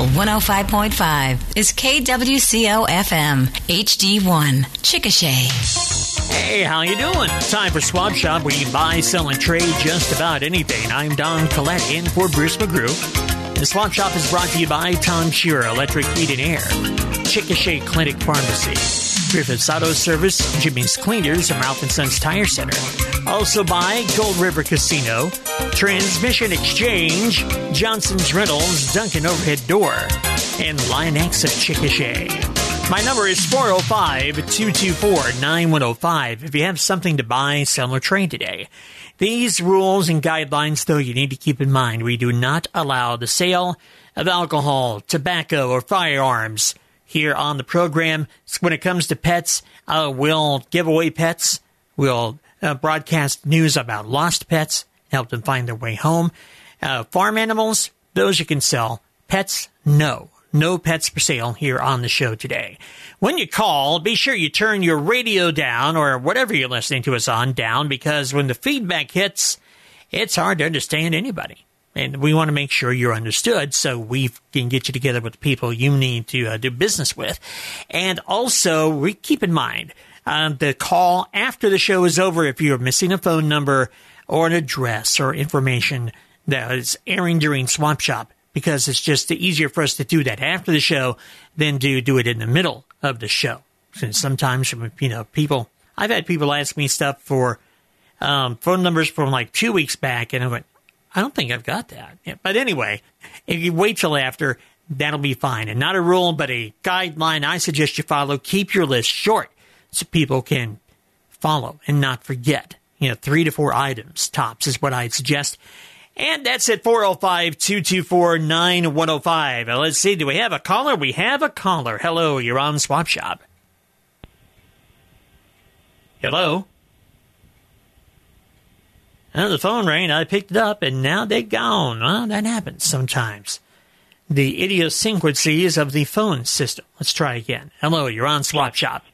Cool 105.5 is KWCO FM HD1 Chickasha. Hey, how you doing? Time for Swap Shop where you buy, sell, and trade just about anything. I'm Don Collette in for Bruce McGrew. The Swap Shop is brought to you by Tom Shearer Electric Heat and Air, Chickasha Clinic Pharmacy, Griffith's Auto Service, Jimmy's Cleaners, and Ralph & Sons Tire Center. Also by Gold River Casino, Transmission Exchange, Johnson's Rentals, Duncan Overhead Door, and LINE-X of Chickasha. My number is 405-224-9105 if you have something to buy, sell, or trade today. These rules and guidelines, though, you need to keep in mind. We do not allow the sale of alcohol, tobacco, or firearms here on the program. When it comes to pets, uh, we'll give away pets. We'll uh, broadcast news about lost pets, help them find their way home. Uh, farm animals, those you can sell. Pets, no. No pets for sale here on the show today. When you call, be sure you turn your radio down or whatever you're listening to us on down because when the feedback hits, it's hard to understand anybody. And we want to make sure you're understood so we can get you together with the people you need to uh, do business with. And also, we keep in mind um, the call after the show is over if you're missing a phone number or an address or information that is airing during Swap Shop because it's just easier for us to do that after the show than to do it in the middle of the show. Since sometimes, you know, people, I've had people ask me stuff for um, phone numbers from like two weeks back, and I went, I don't think I've got that. But anyway, if you wait till after, that'll be fine. And not a rule, but a guideline I suggest you follow. Keep your list short so people can follow and not forget. You know, three to four items tops is what I'd suggest. And that's at 405 224 9105. Let's see, do we have a caller? We have a caller. Hello, you're on Swap Shop. Hello? Oh, the phone rang. I picked it up, and now they're gone. Well, that happens sometimes. The idiosyncrasies of the phone system. Let's try again. Hello, you're on Swap Shop.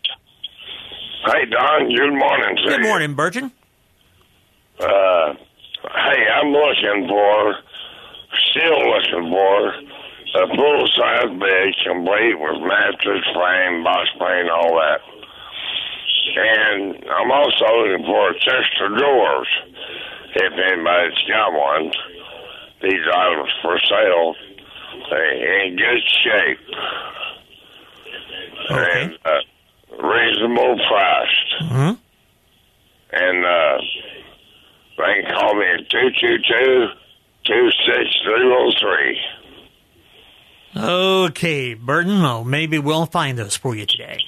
Hey, Don. Good morning, sir. Good morning, Burton. Uh, hey, I'm looking for, still looking for, a full-size bed complete with mattress, frame, box spring, all that. And I'm also looking for a chest of drawers, if anybody's got one. These items for sale, they in good shape. Okay. And uh, reasonable priced. hmm And uh, they can call me at 222 26303. Okay, Burton. Well, maybe we'll find those for you today.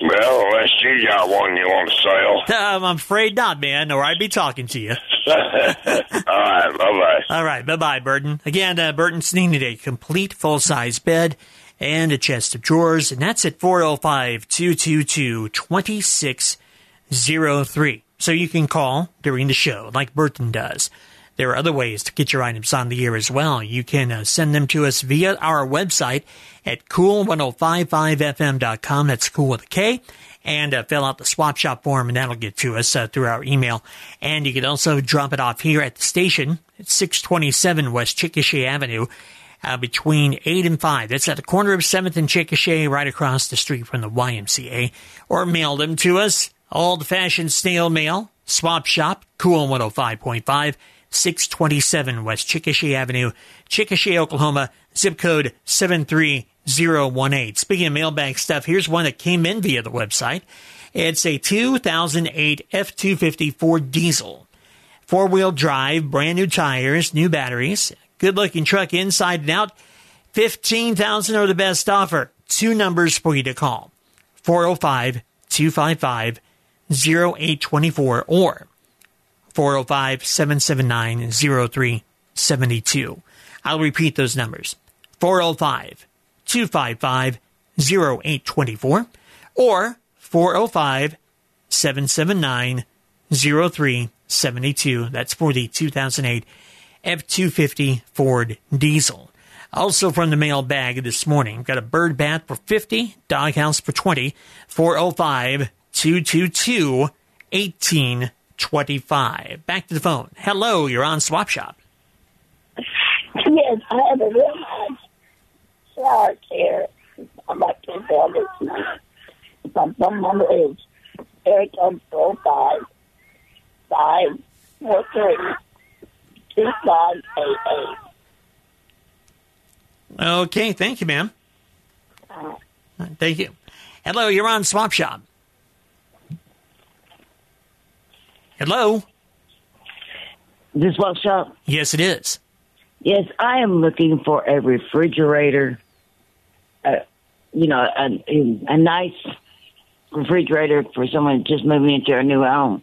Well, unless you got one you want to sell. Um, I'm afraid not, man, or I'd be talking to you. All right, bye bye. All right, bye bye, Burton. Again, uh, Burton's needed a complete full size bed and a chest of drawers, and that's at 405 222 2603. So you can call during the show, like Burton does. There are other ways to get your items on the air as well. You can uh, send them to us via our website at cool1055fm.com. That's cool with a K. And uh, fill out the swap shop form, and that'll get to us uh, through our email. And you can also drop it off here at the station at 627 West Chickasha Avenue uh, between 8 and 5. That's at the corner of 7th and Chickasha, right across the street from the YMCA. Or mail them to us, old fashioned snail mail, swap shop, cool 105.5. 627 West Chickasha Avenue, Chickasha, Oklahoma, zip code 73018. Speaking of mailbag stuff, here's one that came in via the website. It's a 2008 F-250 Ford diesel. Four-wheel drive, brand new tires, new batteries, good looking truck inside and out. 15,000 are the best offer. Two numbers for you to call. 405-255-0824 or 405 779 0372. I'll repeat those numbers 405 255 0824 or 405 779 0372. That's for the 2008 F 250 Ford diesel. Also from the mailbag this morning, got a bird bath for 50, doghouse for 20, 405 222 18 25. Back to the phone. Hello, you're on Swap Shop. Yes, I have a real nice flower care. I'm about to tell this. My phone number is area code four five five four three two five eight eight. Okay, thank you, ma'am. Uh, Thank you. Hello, you're on Swap Shop. Hello? This Swap shop. Yes, it is. Yes, I am looking for a refrigerator. Uh, you know, a, a nice refrigerator for someone just moving into a new home.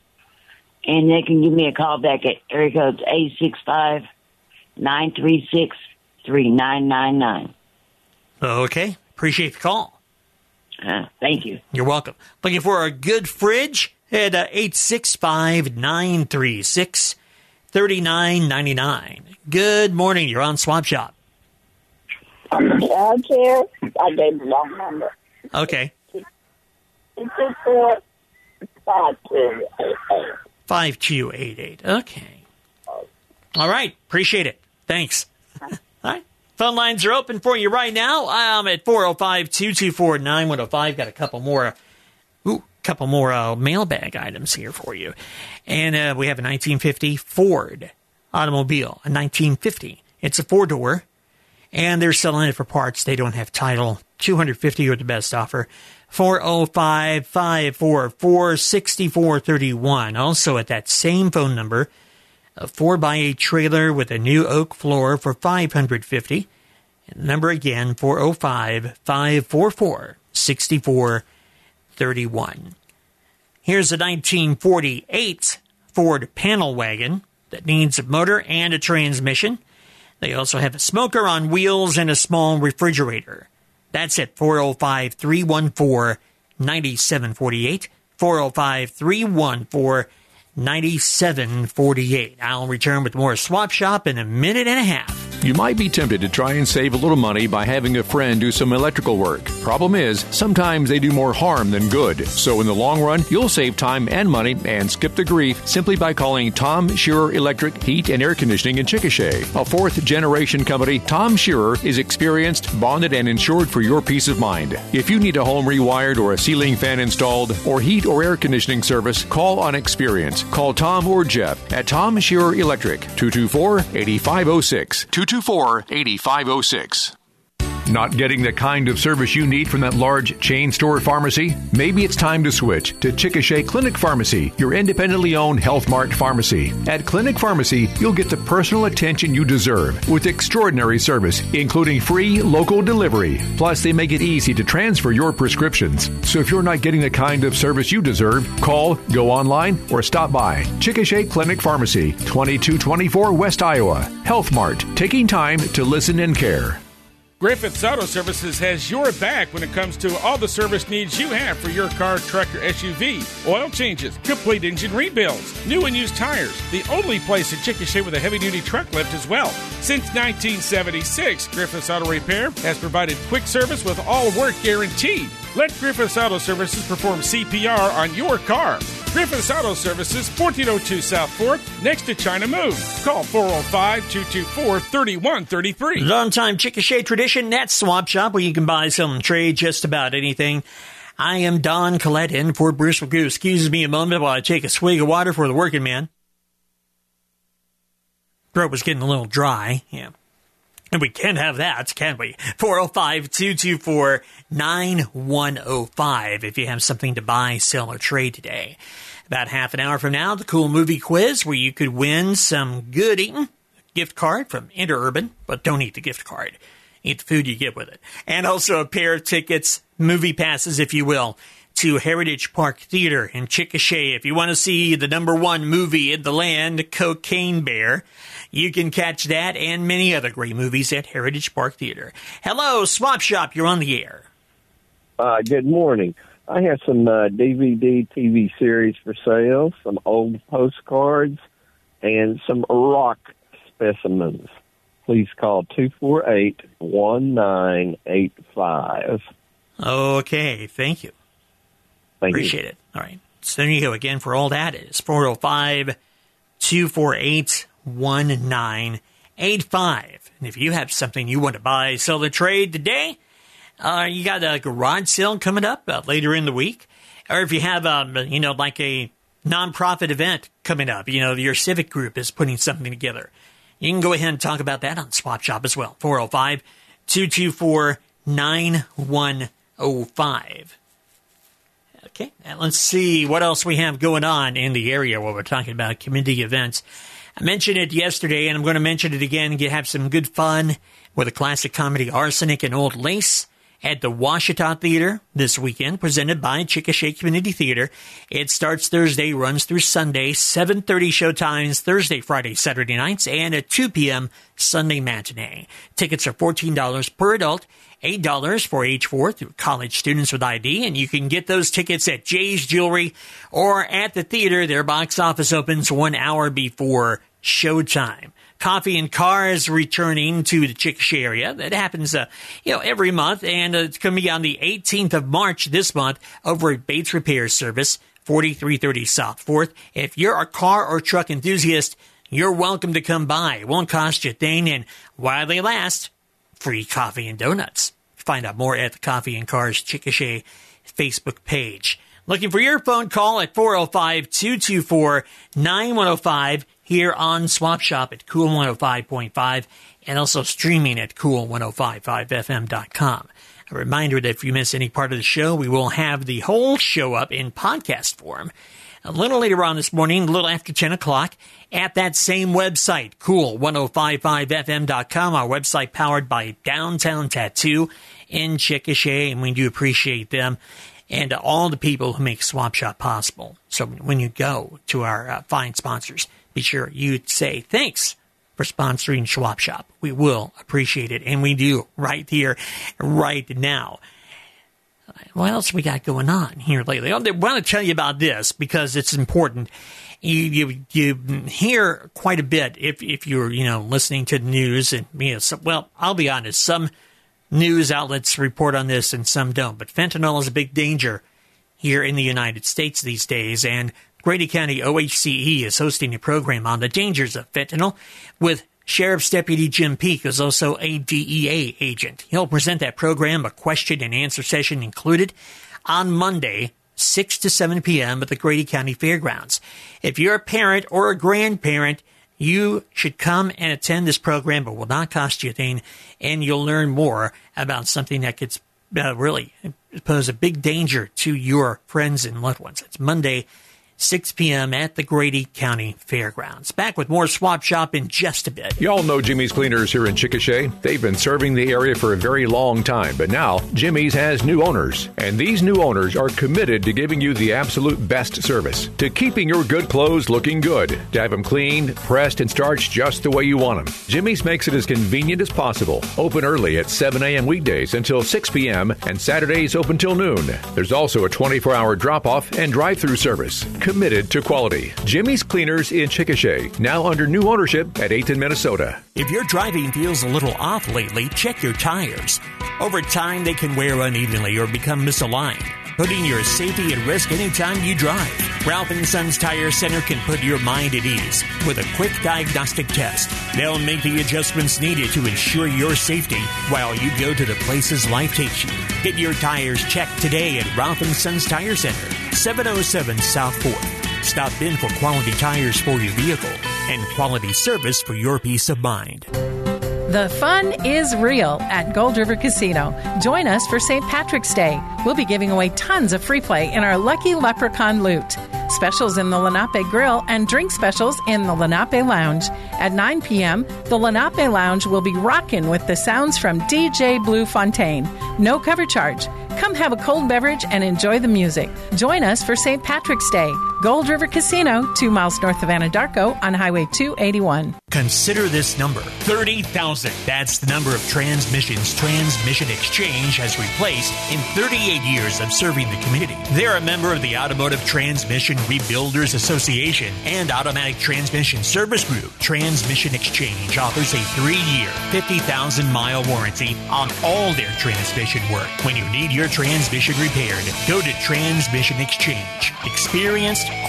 And they can give me a call back at area code eight six five nine three six three nine nine nine. Okay, appreciate the call. Uh, thank you. You're welcome. Looking for a good fridge? Head uh, 865 936 3999. Good morning. You're on Swap Shop. I'm a care. I gave the wrong number. Okay. It's two four five two eight eight. 5288. Okay. All right. Appreciate it. Thanks. All right. Phone lines are open for you right now. I'm at 405 224 9105. Got a couple more. Ooh, couple more uh, mailbag items here for you. And uh, we have a 1950 Ford automobile, a 1950. It's a four door, and they're selling it for parts. They don't have title. 250 are the best offer. 405 544 6431. Also at that same phone number, a 4x8 trailer with a new oak floor for 550. And number again, 405 544 6431. Here's a 1948 Ford panel wagon that needs a motor and a transmission. They also have a smoker on wheels and a small refrigerator. That's at 405 314 9748. 405 314 9748. I'll return with more Swap Shop in a minute and a half. You might be tempted to try and save a little money by having a friend do some electrical work. Problem is, sometimes they do more harm than good. So in the long run, you'll save time and money and skip the grief simply by calling Tom Shearer Electric Heat and Air Conditioning in Chickasha. A fourth generation company, Tom Shearer is experienced, bonded, and insured for your peace of mind. If you need a home rewired or a ceiling fan installed or heat or air conditioning service, call on experience. Call Tom or Jeff at Tom Shearer Electric, 224 8506. 224 8506. Not getting the kind of service you need from that large chain store pharmacy? Maybe it's time to switch to Chickasha Clinic Pharmacy, your independently owned Health Mart pharmacy. At Clinic Pharmacy, you'll get the personal attention you deserve with extraordinary service, including free local delivery. Plus, they make it easy to transfer your prescriptions. So if you're not getting the kind of service you deserve, call, go online, or stop by. Chickasha Clinic Pharmacy, 2224 West Iowa. Health Mart, taking time to listen and care. Griffiths Auto Services has your back when it comes to all the service needs you have for your car, truck, or SUV. Oil changes, complete engine rebuilds, new and used tires. The only place in Chickasha with a heavy duty truck lift as well. Since 1976, Griffiths Auto Repair has provided quick service with all work guaranteed. Let Griffiths Auto Services perform CPR on your car. Griffiths Auto Services, 1402 South 4th, next to China Moon. Call 405 224 3133. Longtime Chickasha tradition, that swap shop where you can buy, sell, and trade just about anything. I am Don Collette in for Bruce McGrew. Excuse me a moment while I take a swig of water for the working man. Throat was getting a little dry, yeah. And we can have that, can we? 405 224 9105 if you have something to buy, sell, or trade today. About half an hour from now, the cool movie quiz where you could win some good eating gift card from Interurban, but don't eat the gift card. Eat the food you get with it. And also a pair of tickets, movie passes, if you will, to Heritage Park Theater in Chickasha. If you want to see the number one movie in the land, Cocaine Bear, you can catch that and many other great movies at Heritage Park Theater. Hello, Swap Shop, you're on the air. Uh, good morning. I have some uh, DVD TV series for sale, some old postcards, and some rock specimens. Please call 248 1985. Okay, thank you. Thank Appreciate you. it. All right. So there you go again for all that is 405 248 85. And if you have something you want to buy, sell, or trade today, uh, you got a garage sale coming up uh, later in the week. Or if you have, um, you know, like a nonprofit event coming up, you know, your civic group is putting something together. You can go ahead and talk about that on Swap Shop as well. 405 224 9105. Okay, let's see what else we have going on in the area while we're talking about community events. I mentioned it yesterday, and I'm going to mention it again and have some good fun with a classic comedy, Arsenic and Old Lace at the Washita Theater this weekend, presented by Chickasha Community Theater. It starts Thursday, runs through Sunday, 7.30 showtimes, Thursday, Friday, Saturday nights, and at 2 p.m. Sunday matinee. Tickets are $14 per adult, $8 for age 4 through college students with ID, and you can get those tickets at Jay's Jewelry or at the theater. Their box office opens one hour before showtime. Coffee and Cars returning to the Chickasha area. That happens, uh, you know, every month, and uh, it's going to be on the 18th of March this month over at Bates Repair Service, 4330 South 4th. If you're a car or truck enthusiast, you're welcome to come by. It won't cost you a thing, and while they last, free coffee and donuts. Find out more at the Coffee and Cars Chickasha Facebook page. Looking for your phone call at 405 224 9105 here on Swap Shop at Cool 105.5 and also streaming at cool1055fm.com. A reminder that if you miss any part of the show, we will have the whole show up in podcast form a little later on this morning, a little after 10 o'clock, at that same website, cool1055fm.com, our website powered by Downtown Tattoo in Chickasha, and we do appreciate them and all the people who make Swap Shop possible. So when you go to our uh, fine sponsors, be sure you say thanks for sponsoring Swap Shop. We will appreciate it, and we do right here, right now. What else we got going on here lately? I want to tell you about this because it's important. You, you, you hear quite a bit if, if you're, you know, listening to the news and, you know, so, well, I'll be honest, some news outlets report on this and some don't, but fentanyl is a big danger here in the United States these days, and Grady County OHCE is hosting a program on the dangers of fentanyl with Sheriff's Deputy Jim Peak who's also a DEA agent. He'll present that program, a question and answer session included, on Monday, 6 to 7 p.m. at the Grady County Fairgrounds. If you're a parent or a grandparent, you should come and attend this program. It will not cost you a thing, and you'll learn more about something that could uh, really pose a big danger to your friends and loved ones. It's Monday, 6 p.m. at the Grady County Fairgrounds. Back with more Swap Shop in just a bit. Y'all know Jimmy's Cleaners here in Chickasha. They've been serving the area for a very long time, but now Jimmy's has new owners, and these new owners are committed to giving you the absolute best service, to keeping your good clothes looking good, to have them cleaned, pressed, and starched just the way you want them. Jimmy's makes it as convenient as possible. Open early at 7 a.m. weekdays until 6 p.m., and Saturdays open till noon. There's also a 24 hour drop off and drive through service committed to quality. Jimmy's Cleaners in Chickasha, now under new ownership at 8th and Minnesota. If your driving feels a little off lately, check your tires. Over time, they can wear unevenly or become misaligned, putting your safety at risk anytime you drive. Ralph and Sons Tire Center can put your mind at ease with a quick diagnostic test. They'll make the adjustments needed to ensure your safety while you go to the places life takes you. Get your tires checked today at Ralph Sons Tire Center, 707 South 4th. Stop in for quality tires for your vehicle and quality service for your peace of mind. The fun is real at Gold River Casino. Join us for St. Patrick's Day. We'll be giving away tons of free play in our Lucky Leprechaun Loot. Specials in the Lenape Grill and drink specials in the Lenape Lounge. At 9 p.m., the Lenape Lounge will be rocking with the sounds from DJ Blue Fontaine. No cover charge. Come have a cold beverage and enjoy the music. Join us for St. Patrick's Day. Gold River Casino, two miles north of Anadarko on Highway 281. Consider this number 30,000. That's the number of transmissions Transmission Exchange has replaced in 38 years of serving the community. They're a member of the Automotive Transmission Rebuilders Association and Automatic Transmission Service Group. Transmission Exchange offers a three year, 50,000 mile warranty on all their transmission work. When you need your transmission repaired, go to Transmission Exchange.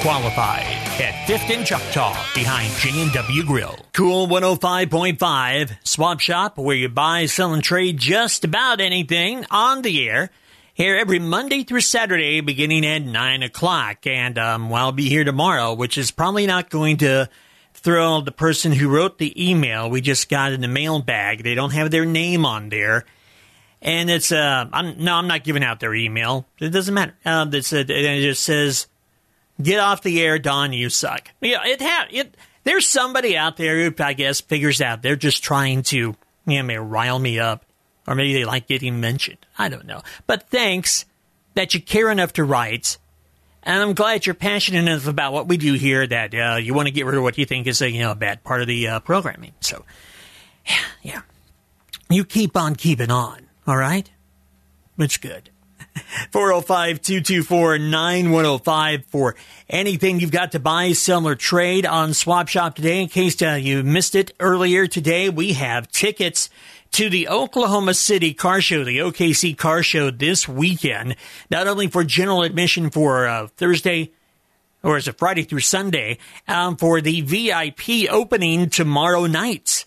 Qualified at 5th and Choctaw behind J&W Grill. Cool 105.5 Swap Shop where you buy, sell, and trade just about anything on the air. Here every Monday through Saturday beginning at 9 o'clock. And um, well, I'll be here tomorrow, which is probably not going to thrill the person who wrote the email we just got in the mailbag. They don't have their name on there and it's uh, I'm, no, I'm not giving out their email. It doesn't matter. Uh, it's a, it just says, "Get off the air, Don. You suck." Yeah, it ha- it. There's somebody out there who I guess figures out they're just trying to, you know, rile me up, or maybe they like getting mentioned. I don't know. But thanks that you care enough to write. And I'm glad you're passionate enough about what we do here that uh, you want to get rid of what you think is a you know a bad part of the uh, programming. So, yeah, yeah, you keep on keeping on. All right? It's good. 405 224 9105 for anything you've got to buy, sell, or trade on Swap Shop today. In case uh, you missed it earlier today, we have tickets to the Oklahoma City Car Show, the OKC Car Show this weekend, not only for general admission for uh, Thursday, or is it Friday through Sunday, um, for the VIP opening tomorrow night.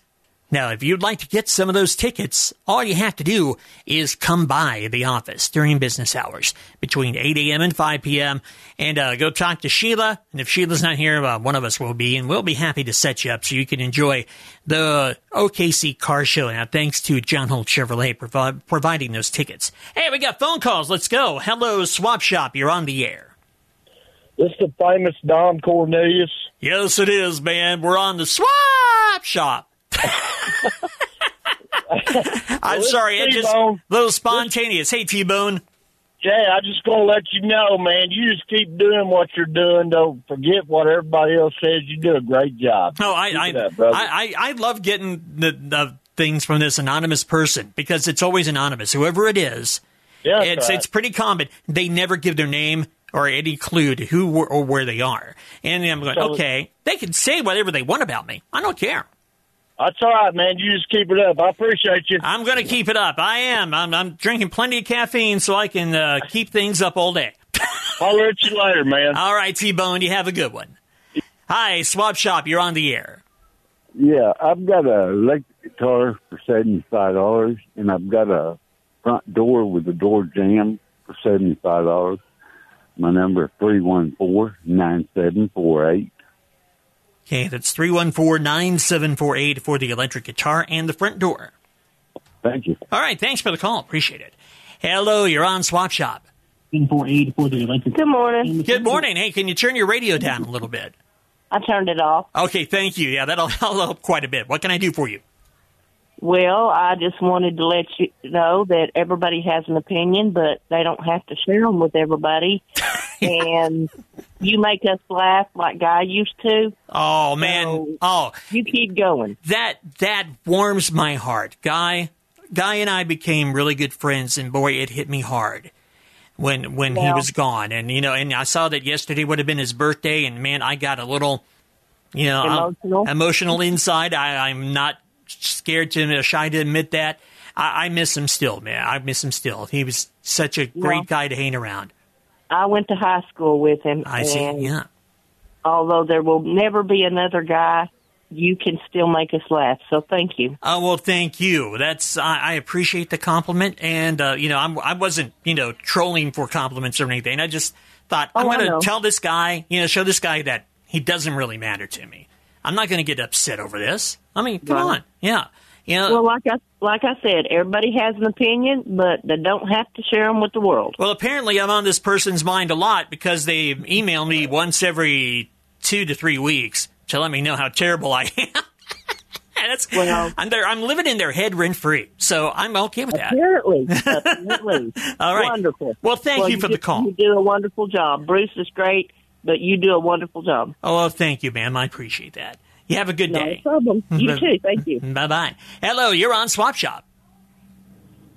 Now, if you'd like to get some of those tickets, all you have to do is come by the office during business hours between 8 a.m. and 5 p.m. and uh, go talk to Sheila. And if Sheila's not here, uh, one of us will be, and we'll be happy to set you up so you can enjoy the OKC car show. Now, thanks to John Holt Chevrolet provi- providing those tickets. Hey, we got phone calls. Let's go. Hello, Swap Shop. You're on the air. This is the famous Don Cornelius. Yes, it is, man. We're on the Swap Shop. I'm sorry, it it's just a little spontaneous. Hey, T Bone. Jay, I just gonna let you know, man. You just keep doing what you're doing. Don't forget what everybody else says. You do a great job. No, I I, up. I I I love getting the, the things from this anonymous person because it's always anonymous, whoever it is. Yeah, it's right. it's pretty common. They never give their name or any clue to who or where they are, and I'm going, So- okay, they can say whatever they want about me. I don't care. That's all right, man. You just keep it up. I appreciate you. I'm going to keep it up. I am. I'm, I'm drinking plenty of caffeine so I can uh, keep things up all day. Holler at you later, man. All right, T Bone, you have a good one. Hi, Swap Shop. You're on the air. Yeah, I've got a electric guitar for seventy five dollars, and I've got a front door with a door jamb for seventy five dollars. My number is three one four nine seven four eight. Okay, that's 314 9748 for the electric guitar and the front door. Thank you. All right, thanks for the call. Appreciate it. Hello, you're on Swap Shop. For the electric- Good morning. Good morning. Hey, can you turn your radio down a little bit? I turned it off. Okay, thank you. Yeah, that'll, that'll help quite a bit. What can I do for you? Well, I just wanted to let you know that everybody has an opinion, but they don't have to share them with everybody. and you make us laugh like Guy used to. Oh man. oh, you keep going. That that warms my heart. Guy Guy and I became really good friends and boy it hit me hard when when he was gone. And you know, and I saw that yesterday would have been his birthday and man, I got a little you know, I'm Emotional? emotional inside. I, I'm not scared to shy to admit that. I, I miss him still, man. I miss him still. He was such a great guy to hang around. I went to high school with him. I see. Yeah. Although there will never be another guy, you can still make us laugh. So thank you. Oh well, thank you. That's I, I appreciate the compliment, and uh, you know I'm, I wasn't you know trolling for compliments or anything. I just thought I'm Oh, going to tell this guy, you know, show this guy that he doesn't really matter to me. I'm not going to get upset over this. I mean, come Right. on, yeah, you know. Well, like I like I said, everybody has an opinion, but they don't have to share them with the world. Well, apparently I'm on this person's mind a lot because they email me once every two to three weeks to let me know how terrible I am. That's, I'm there. I'm living in their head rent free, so I'm okay with that. Apparently, apparently, All right. wonderful. Well, thank you for the call. You do a wonderful job. Bruce is great, but you do a wonderful job. Oh, well, thank you, ma'am. I appreciate that. You have a good No day. problem. You too. Thank you. Bye bye. Hello, you're on Swap Shop.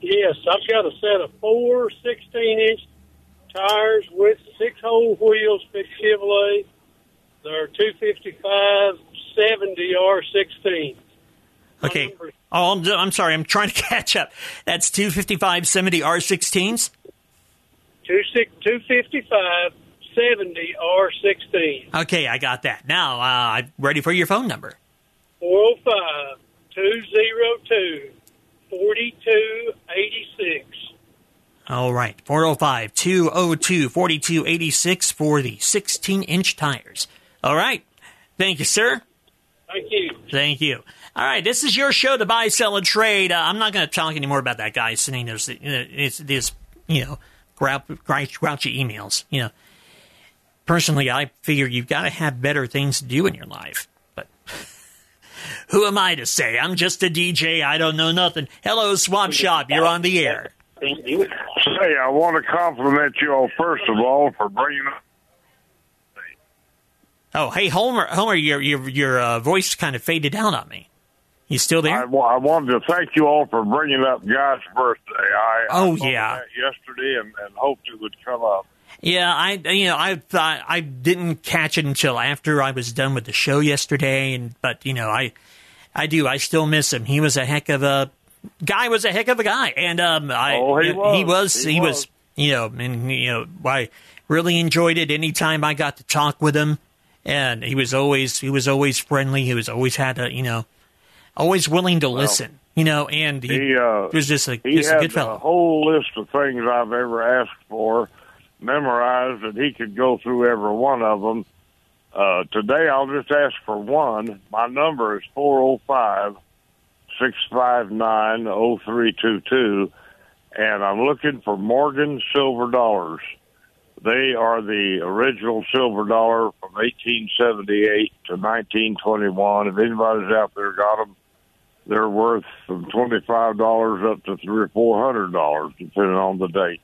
Yes, I've got a set of four 16 inch tires with six hole wheels, big Chevrolet. They're 255 70 R16. Okay. Oh, I'm, I'm sorry. I'm trying to catch up. That's 255 70 R16s. Two six- 255 70 R16. Okay, I got that. Now, uh, I'm ready for your phone number. 405 202 4286. All right, 405 202 4286 for the 16 inch tires. All right. Thank you, sir. Thank you. Thank you. All right, this is your show to buy, sell, and trade. Uh, I'm not going to talk anymore about that guy sending those, uh, it's, this, you know, grou- grou- grouchy emails. You know, personally, I figure you've got to have better things to do in your life. But who am I to say? I'm just a DJ. I don't know nothing. Hello, Swap Shop. You're on the air. Say, I want to compliment you all first of all for bringing up. Oh, hey, Homer. Homer, your your your uh, voice kind of faded out on me. You still there? I, I wanted to thank you all for bringing up Guy's birthday. I, Oh, I yeah. that yesterday and, and hoped it would come up. Yeah, I you know I thought I didn't catch it until after I was done with the show yesterday, and but you know I I do I still miss him. He was a heck of a guy. Was a heck of a guy, and um I Oh, he was. he was He he was, was. you know and you know I really enjoyed it. Anytime I got to talk with him, and he was always he was always friendly. He was always had a you know always willing to listen. You know, and he, He, uh, was just a He just a had good fellow. a whole list of things I've ever asked for memorized, and he could go through every one of them. Uh, today, I'll just ask for one. My number is four zero five six five nine zero three two two, and I'm looking for Morgan silver dollars. They are the original silver dollar from 1878 to 1921. If anybody's out there got them, they're worth from twenty-five dollars up to three or four hundred dollars, depending on the date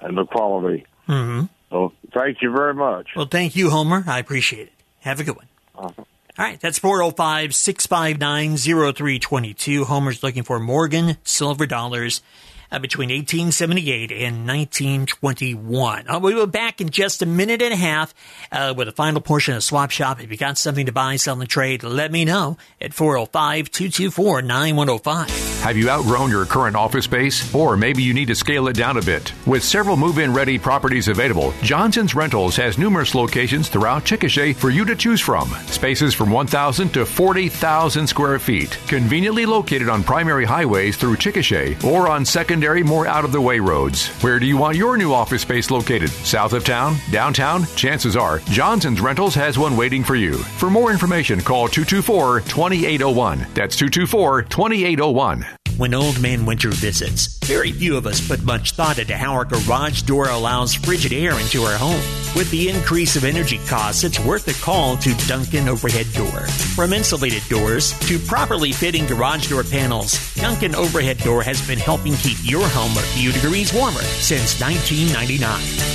and the quality. hmm So, thank you very much. Well, thank you, Homer. I appreciate it. Have a good one. All right, that's 405 659 0322. Homer's looking for Morgan silver dollars uh, between 1878 and 1921. Uh, we'll be back in just a minute and a half uh, with a final portion of Swap Shop. If you got something to buy, sell, and trade, let me know at 405 224 9105. Have you outgrown your current office space? Or maybe you need to scale it down a bit? With several move in ready properties available, Johnson's Rentals has numerous locations throughout Chickasha for you to choose from. Spaces from 1,000 to 40,000 square feet, conveniently located on primary highways through Chickasha or on secondary, more out of the way roads. Where do you want your new office space located? South of town? Downtown? Chances are Johnson's Rentals has one waiting for you. For more information, call 224 2801. That's 224 2801. When Old Man Winter visits, very few of us put much thought into how our garage door allows frigid air into our home. With the increase of energy costs, it's worth a call to Duncan Overhead Door. From insulated doors to properly fitting garage door panels, Duncan Overhead Door has been helping keep your home a few degrees warmer since 1999.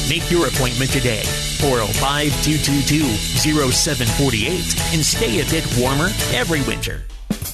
Make your appointment today. 405 222 0748 and stay a bit warmer every winter.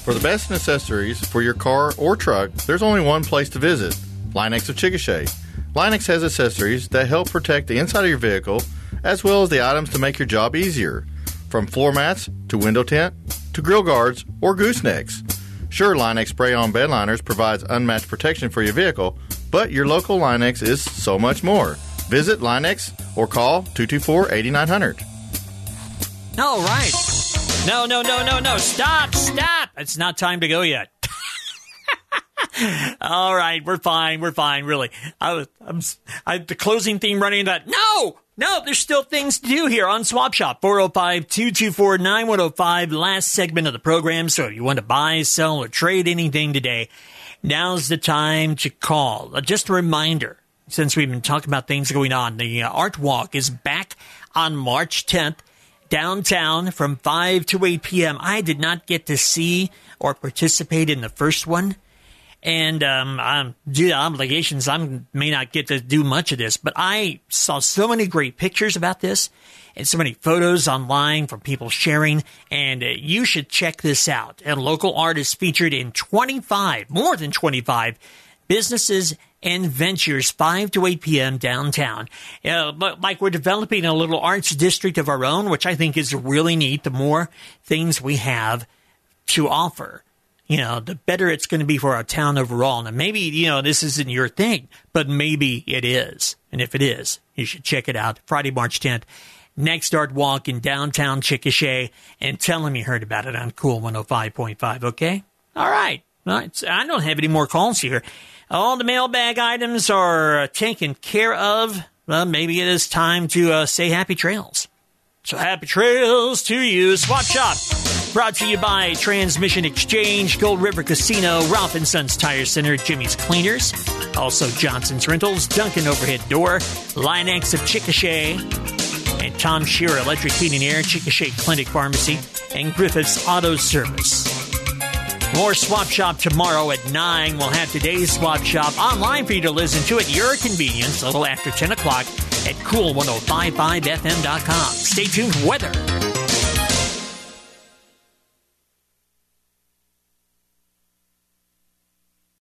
For the best accessories for your car or truck, there's only one place to visit LINE-X of Chickasha. LINE-X has accessories that help protect the inside of your vehicle, as well as the items to make your job easier. From floor mats to window tint to grill guards or goosenecks. Sure, LINE-X spray on bedliners provides unmatched protection for your vehicle, but your local LINE-X is so much more. Visit LINE-X or call 224 8900. All right. No, no, no, no, no. Stop, stop. It's not time to go yet. All right, we're fine. We're fine. Really, I I'm, I, the closing theme running that. No, no, there's still things to do here on Swap Shop. 405 224 9105. Last segment of the program. So if you want to buy, sell, or trade anything today, now's the time to call. Uh, Just a reminder, since we've been talking about things going on, the uh, Art Walk is back on March 10th downtown from 5 to 8 p.m. I did not get to see or participate in the first one. And um, um, due to obligations, I may not get to do much of this, but I saw so many great pictures about this and so many photos online from people sharing. And uh, you should check this out. And local artists featured in 25, more than 25 businesses and ventures 5 to 8 p.m. downtown. Uh, but like we're developing a little arts district of our own, which I think is really neat. The more things we have to offer, you know, the better it's going to be for our town overall. Now, maybe, you know, this isn't your thing, but maybe it is. And if it is, you should check it out. Friday, March 10th. Next Art Walk in downtown Chickasha and tell them you heard about it on Cool 105.5, okay? All right. I don't have any more calls here. All the mailbag items are taken care of. Well, maybe it is time to uh, say happy trails. So happy trails to you. Swap Shop, brought to you by Transmission Exchange, Gold River Casino, Ralph and Sons Tire Center, Jimmy's Cleaners, also Johnson's Rentals, Duncan Overhead Door, LINE-X of Chickasha, and Tom Shearer Electric Heating Air, Chickasha Clinic Pharmacy, and Griffith's Auto Service. More Swap Shop tomorrow at 9. We'll have today's Swap Shop online for you to listen to at your convenience a little after 10 o'clock at cool1055fm.com. Stay tuned weather.